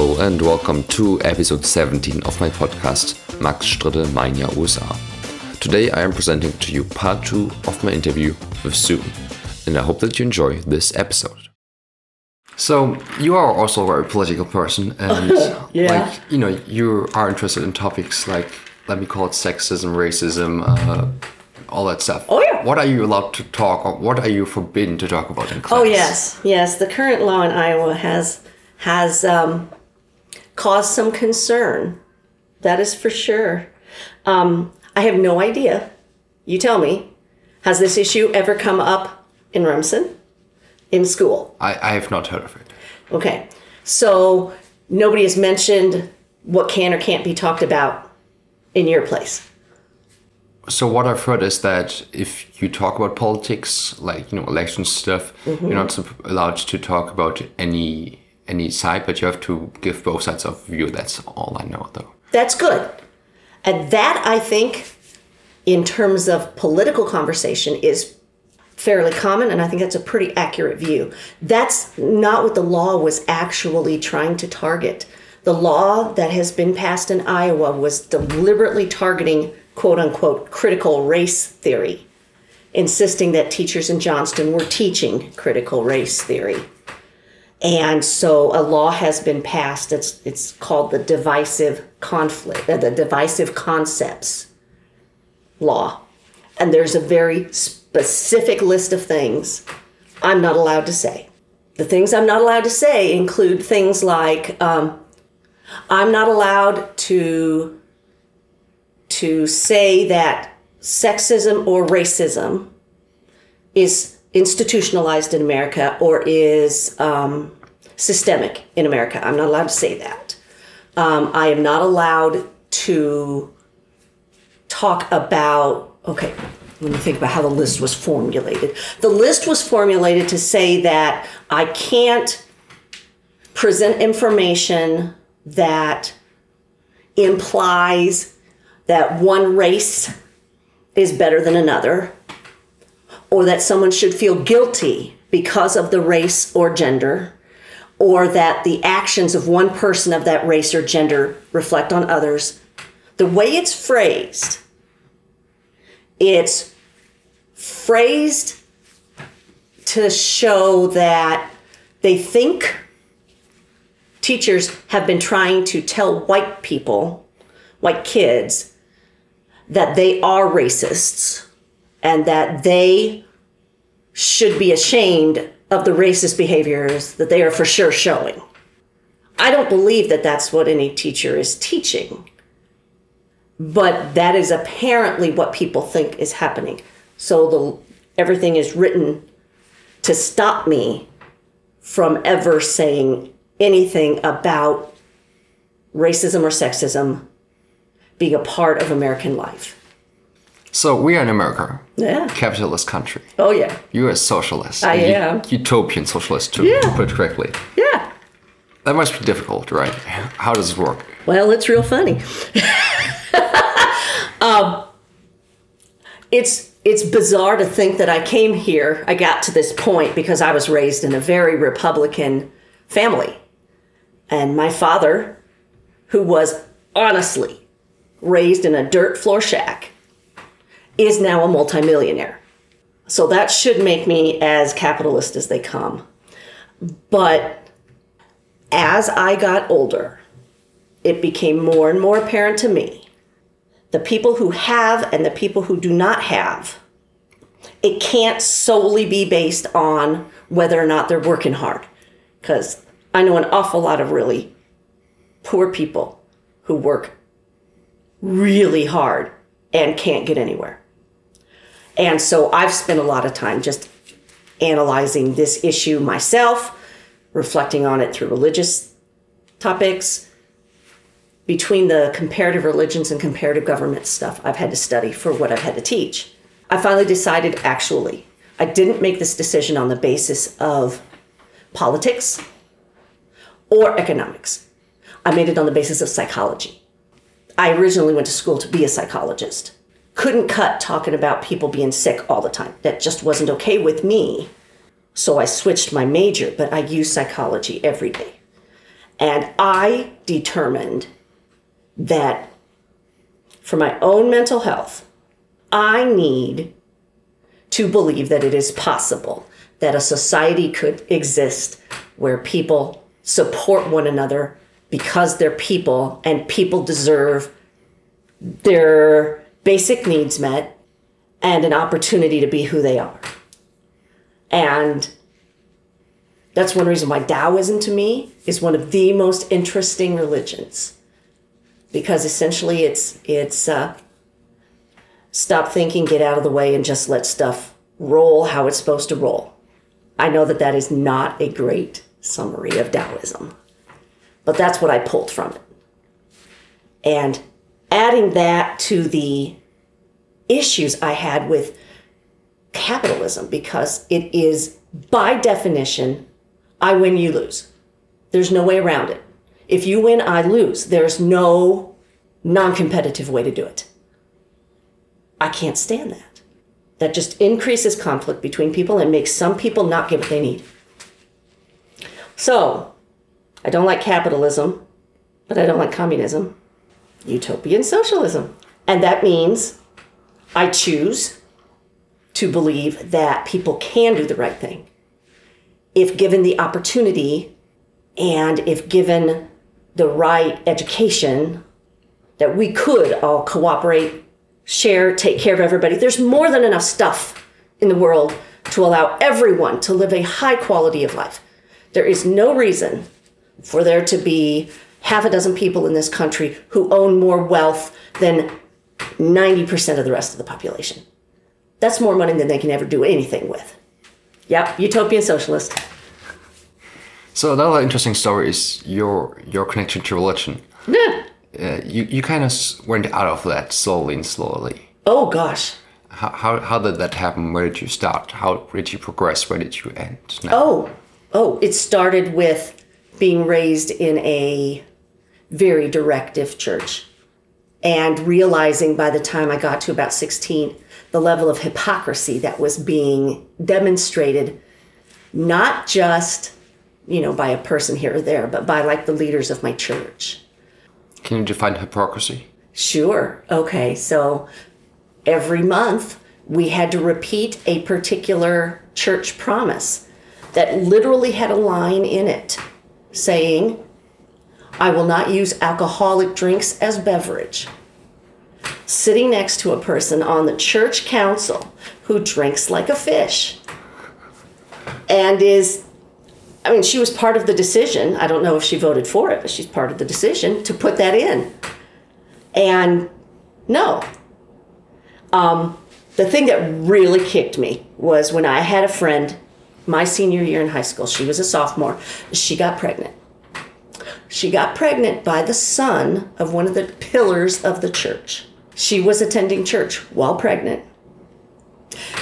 Hello and welcome to episode 17 of my podcast, Max Stritte Mein Jahr USA. Today I am presenting to you part 2 of my interview with Sue, and I hope that you enjoy this episode. So, you are also a very political person, and Yeah. like, you know, you are interested in topics like, let me call it sexism, racism, uh, all that stuff. Oh, yeah. What are you allowed to talk, or what are you forbidden to talk about in class? Oh yes, yes. The current law in Iowa has has um, caused some concern. That is for sure. Um, I have no idea. You tell me. Has this issue ever come up in Remsen, in school? I, I have not heard of it. Okay, so nobody has mentioned what can or can't be talked about in your place. So what I've heard is that if you talk about politics, like you know election stuff, Mm-hmm. you're not allowed to talk about any any side, but you have to give both sides of view. That's all I know, though. That's good. And that, I think, in terms of political conversation, is fairly common, and I think that's a pretty accurate view. That's not what the law was actually trying to target. The law that has been passed in Iowa was deliberately targeting quote unquote critical race theory, insisting that teachers in Johnston were teaching critical race theory. And so a law has been passed. It's it's called the divisive conflict, uh, the divisive concepts law. And there's a very specific list of things I'm not allowed to say. The things I'm not allowed to say include things like um, I'm not allowed to to say that sexism or racism is institutionalized in America or is um, systemic in America. I'm not allowed to say that. Um, I am not allowed to talk about, okay, let me think about how the list was formulated. The list was formulated to say that I can't present information that implies that one race is better than another or that someone should feel guilty because of the race or gender, or that the actions of one person of that race or gender reflect on others. The way it's phrased, it's phrased to show that they think teachers have been trying to tell white people, white kids, that they are racists and that they should be ashamed of the racist behaviors that they are for sure showing. I don't believe that that's what any teacher is teaching, but that is apparently what people think is happening. So the everything is written to stop me from ever saying anything about racism or sexism being a part of American life. So we are in America, Yeah. capitalist country. Oh yeah. You're a socialist. I am. Utopian socialist, to, Yeah. to put it correctly. Yeah. That must be difficult, right? How does it work? Well, it's real funny. um, it's it's bizarre to think that I came here. I got to this point because I was raised in a very Republican family, and my father, who was honestly raised in a dirt floor shack, is now a multimillionaire. So that should make me as capitalist as they come. But as I got older, it became more and more apparent to me the people who have and the people who do not have it can't solely be based on whether or not they're working hard because i know an awful lot of really poor people who work really hard and can't get anywhere and so i've spent a lot of time just analyzing this issue myself reflecting on it through religious topics between the comparative religions and comparative government stuff I've had to study for what I've had to teach. I finally decided actually, I didn't make this decision on the basis of politics or economics. I made it on the basis of psychology. I originally went to school to be a psychologist. Couldn't cut talking about people being sick all the time. That just wasn't okay with me. So I switched my major, but I use psychology every day. And I determined that for my own mental health, I need to believe that it is possible that a society could exist where people support one another because they're people and people deserve their basic needs met and an opportunity to be who they are. And that's one reason why Taoism to me is one of the most interesting religions. Because essentially it's it's uh, stop thinking, get out of the way, and just let stuff roll how it's supposed to roll. I know that that is not a great summary of Taoism, but that's what I pulled from it. And adding that to the issues I had with capitalism, because it is by definition, I win, you lose. There's no way around it. If you win, I lose. There's no non competitive way to do it. I can't stand that. That just increases conflict between people and makes some people not get what they need. So, I don't like capitalism, but I don't like communism, utopian socialism. And that means I choose to believe that people can do the right thing if given the opportunity and if given the right education that we could all cooperate share, take care of everybody. There's more than enough stuff in the world to allow everyone to live a high quality of life. There is no reason for there to be half a dozen people in this country who own more wealth than 90% of the rest of the population. That's more money than they can ever do anything with. Yep, utopian socialist. So another interesting story is your your connection to religion. Yeah. Uh, you you kind of went out of that slowly and slowly. Oh gosh. How, how, how did that happen? Where did you start? How did you progress? Where did you end? Now? Oh, oh, it started with being raised in a very directive church and realizing by the time I got to about 16 the level of hypocrisy that was being demonstrated not just you know by a person here or there but by like the leaders of my church Can you define hypocrisy? Sure. Okay. So every month we had to repeat a particular church promise that literally had a line in it saying, I will not use alcoholic drinks as beverage. Sitting next to a person on the church council who drinks like a fish and is I mean, she was part of the decision. I don't know if she voted for it, but she's part of the decision to put that in. And no. Um, the thing that really kicked me was when I had a friend, my senior year in high school, she was a sophomore, she got pregnant. She got pregnant by the son of one of the pillars of the church. She was attending church while pregnant.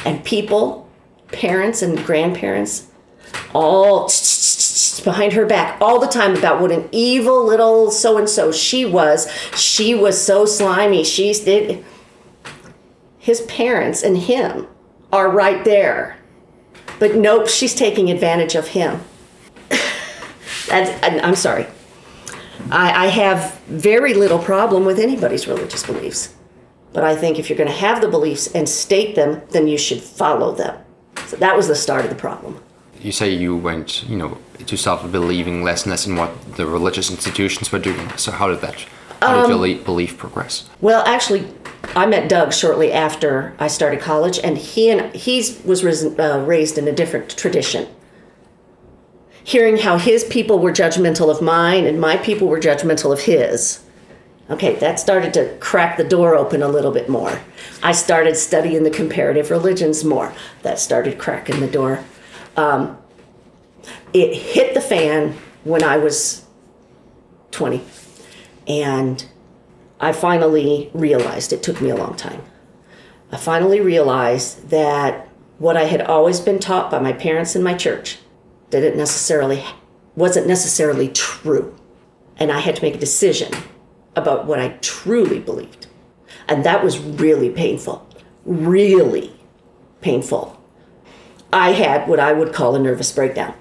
And people, parents and grandparents, all behind her back all the time about what an evil little so and so she was. She was so slimy. She's did. His parents and him are right there, but nope, she's taking advantage of him. I'm sorry. I, I have very little problem with anybody's religious beliefs, but I think if you're going to have the beliefs and state them, then you should follow them. So that was the start of the problem you say you went, you know, to start believing less and less in what the religious institutions were doing. So how did that, how did your belief progress? Well, actually, I met Doug shortly after I started college, and he and he was risen, uh, raised in a different tradition. Hearing how his people were judgmental of mine and my people were judgmental of his. Okay, that started to crack the door open a little bit more. I started studying the comparative religions more. That started cracking the door um, it hit the fan when I was 20. And I finally realized, it took me a long time. I finally realized that what I had always been taught by my parents and my church didn't necessarily wasn't necessarily true. And I had to make a decision about what I truly believed. And that was really painful. Really painful. I had what I would call a nervous breakdown.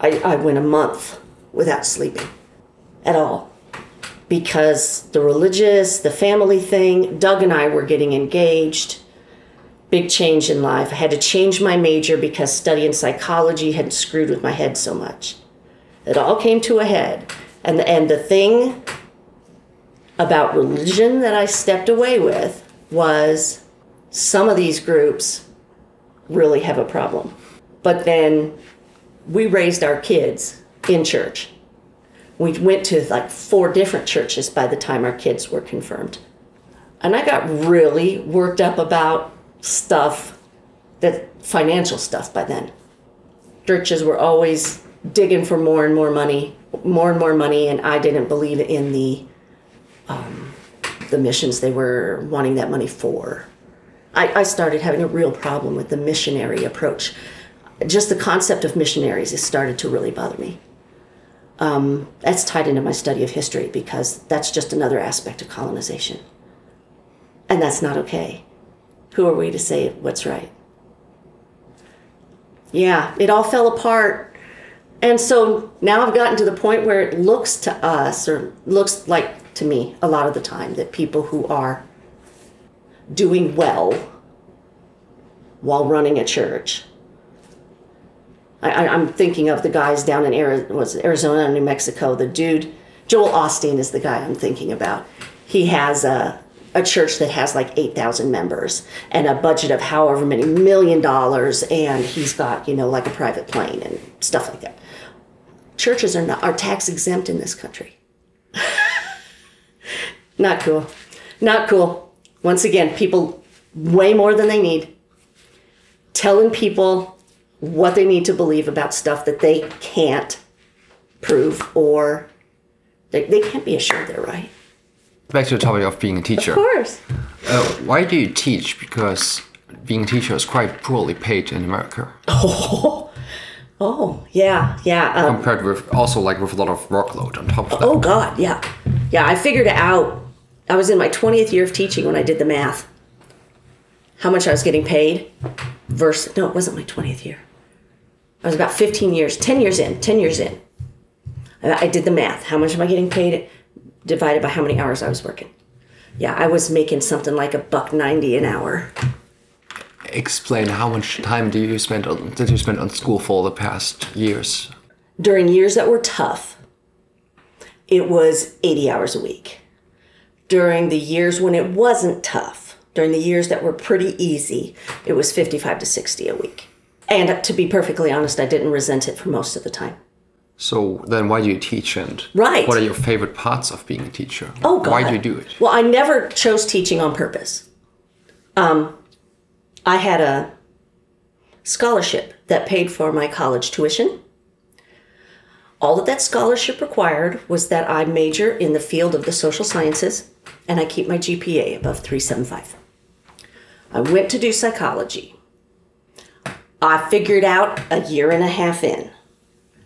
I, I went a month without sleeping at all because the religious, the family thing, Doug and I were getting engaged. Big change in life. I had to change my major because studying psychology had screwed with my head so much. It all came to a head. And the, and the thing about religion that I stepped away with was some of these groups really have a problem. But then we raised our kids in church. We went to like four different churches by the time our kids were confirmed. And I got really worked up about stuff that financial stuff by then. Churches were always digging for more and more money, more and more money, and I didn't believe in the um, the missions they were wanting that money for. I, I started having a real problem with the missionary approach. Just the concept of missionaries has started to really bother me. Um, that's tied into my study of history because that's just another aspect of colonization. And that's not okay. Who are we to say what's right? Yeah, it all fell apart. And so now I've gotten to the point where it looks to us, or looks like to me a lot of the time, that people who are doing well while running a church I, am thinking of the guys down in Arizona, New Mexico. The dude, Joel Osteen, is the guy I'm thinking about. He has a, a church that has like 8,000 members and a budget of however many million dollars, and he's got, you know, like a private plane and stuff like that. Churches are not are tax exempt in this country. not cool. Not cool. Once again, people way more than they need. Telling people what they need to believe about stuff that they can't prove or they, they can't be assured they're right. Back to the topic of being a teacher. Of course. Uh, why do you teach? Because being a teacher is quite poorly paid in America. Oh, oh yeah, yeah. Um, Compared with also like with a lot of workload on top of that. Oh God, yeah, yeah. I figured it out. I was in my twentieth year of teaching when I did the math. How much I was getting paid versus no, it wasn't my twentieth year. I was about 15 years, 10 years in, 10 years in. I did the math. How much am I getting paid divided by how many hours I was working? Yeah, I was making something like a buck 90 an hour. Explain how much time do you spend on, did you spend on school for the past years? During years that were tough, it was 80 hours a week. During the years when it wasn't tough, during the years that were pretty easy, it was 55 to 60 a week. And to be perfectly honest, I didn't resent it for most of the time. So then why do you teach and right. what are your favorite parts of being a teacher? Oh God. Why do you do it? Well, I never chose teaching on purpose. Um, I had a scholarship that paid for my college tuition. All that that scholarship required was that I major in the field of the social sciences and I keep my GPA above 375. I went to do psychology. I figured out a year and a half in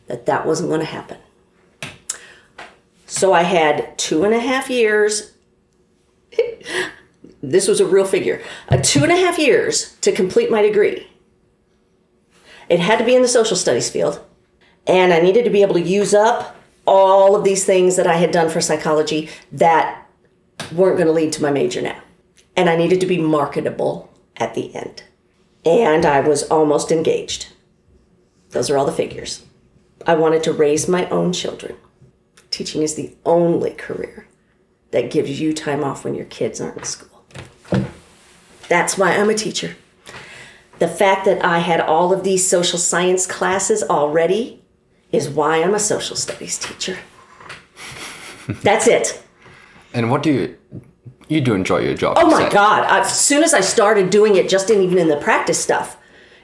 that that wasn't going to happen. So I had two and a half years. this was a real figure. A two and a half years to complete my degree. It had to be in the social studies field, and I needed to be able to use up all of these things that I had done for psychology that weren't going to lead to my major now. And I needed to be marketable at the end and I was almost engaged. Those are all the figures. I wanted to raise my own children. Teaching is the only career that gives you time off when your kids aren't in school. That's why I'm a teacher. The fact that I had all of these social science classes already is why I'm a social studies teacher. That's it. And what do you you do enjoy your job. Oh my God. As soon as I started doing it, just in, even in the practice stuff,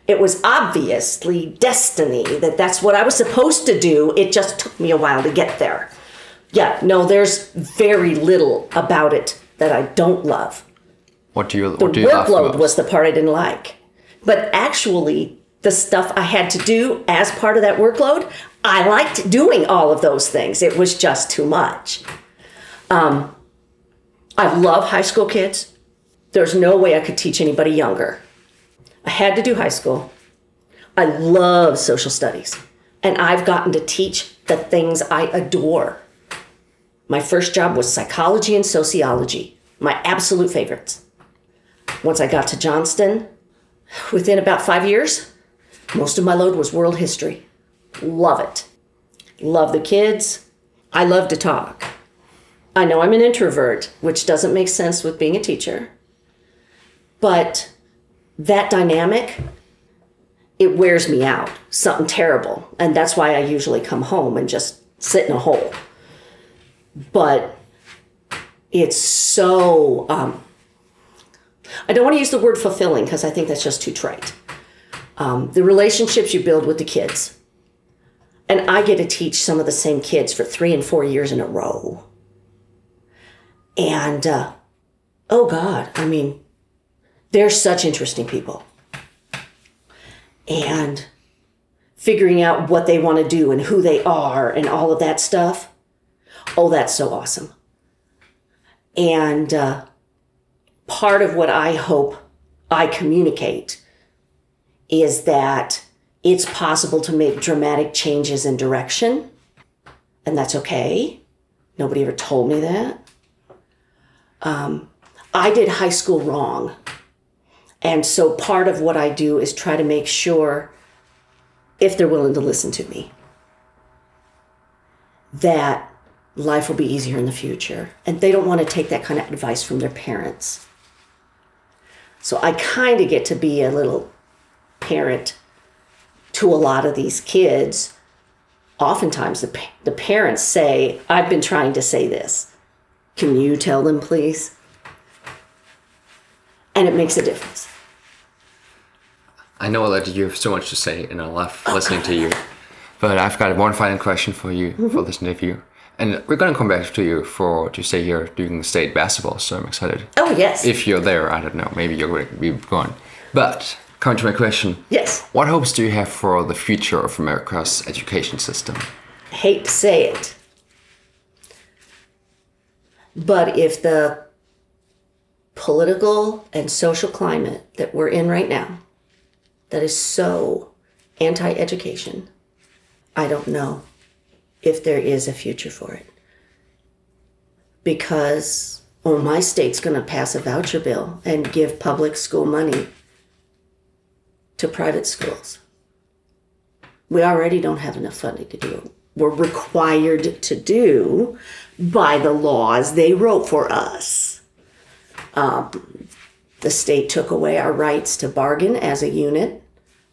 it was obviously destiny that that's what I was supposed to do. It just took me a while to get there. Yeah, no, there's very little about it that I don't love. What do you? What the do you workload was the part I didn't like, but actually, the stuff I had to do as part of that workload, I liked doing all of those things. It was just too much. Um, I love high school kids. There's no way I could teach anybody younger. I had to do high school. I love social studies. And I've gotten to teach the things I adore. My first job was psychology and sociology, my absolute favorites. Once I got to Johnston, within about five years, most of my load was world history. Love it. Love the kids. I love to talk. I know I'm an introvert, which doesn't make sense with being a teacher. But that dynamic, it wears me out, something terrible. And that's why I usually come home and just sit in a hole. But it's so, um, I don't want to use the word fulfilling because I think that's just too trite. Um, the relationships you build with the kids. And I get to teach some of the same kids for three and four years in a row. And, uh, oh God, I mean, they're such interesting people. And figuring out what they want to do and who they are and all of that stuff. Oh, that's so awesome. And uh, part of what I hope I communicate is that it's possible to make dramatic changes in direction, and that's okay. Nobody ever told me that. Um, I did high school wrong. And so part of what I do is try to make sure, if they're willing to listen to me, that life will be easier in the future. And they don't want to take that kind of advice from their parents. So I kind of get to be a little parent to a lot of these kids. Oftentimes, the, the parents say, I've been trying to say this. Can you tell them, please? And it makes a difference. I know that you have so much to say, and I love listening to you. But I've got one final question for you mm-hmm. for this interview. And we're going to come back to you for to stay here doing state basketball, so I'm excited. Oh, yes. If you're there, I don't know, maybe you're going to be gone. But coming to my question. Yes. What hopes do you have for the future of America's education system? I hate to say it, but if the political and social climate that we're in right now, that is so anti education, I don't know if there is a future for it. Because, oh, my state's going to pass a voucher bill and give public school money to private schools. We already don't have enough funding to do it. We're required to do by the laws they wrote for us. Um, the state took away our rights to bargain as a unit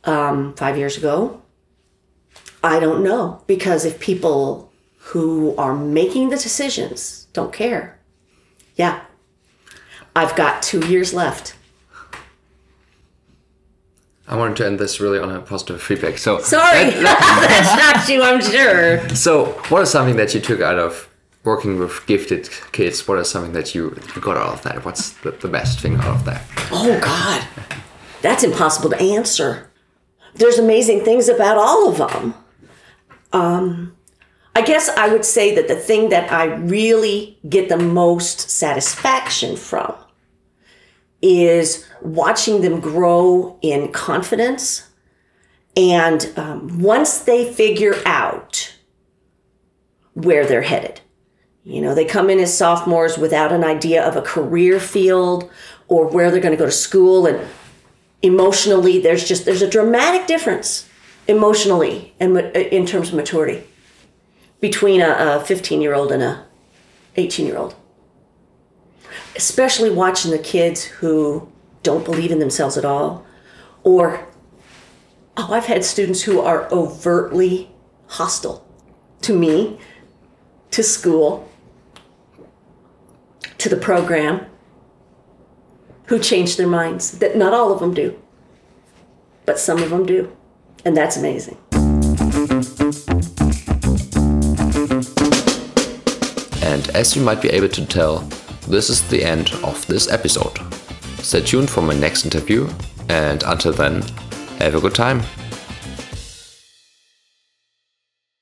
um, five years ago. I don't know because if people who are making the decisions don't care, yeah, I've got two years left. I wanted to end this really on a positive feedback. So sorry, that, shocked you, I'm sure. So, what is something that you took out of working with gifted kids? What is something that you got out of that? What's the, the best thing out of that? Oh God, that's impossible to answer. There's amazing things about all of them. Um, I guess I would say that the thing that I really get the most satisfaction from is watching them grow in confidence. And um, once they figure out where they're headed, you know, they come in as sophomores without an idea of a career field or where they're going to go to school and emotionally there's just there's a dramatic difference emotionally and uh, in terms of maturity between a 15 year old and a 18 year old especially watching the kids who don't believe in themselves at all or oh i've had students who are overtly hostile to me to school to the program who change their minds that not all of them do but some of them do and that's amazing and as you might be able to tell this is the end of this episode. Stay tuned for my next interview, and until then, have a good time.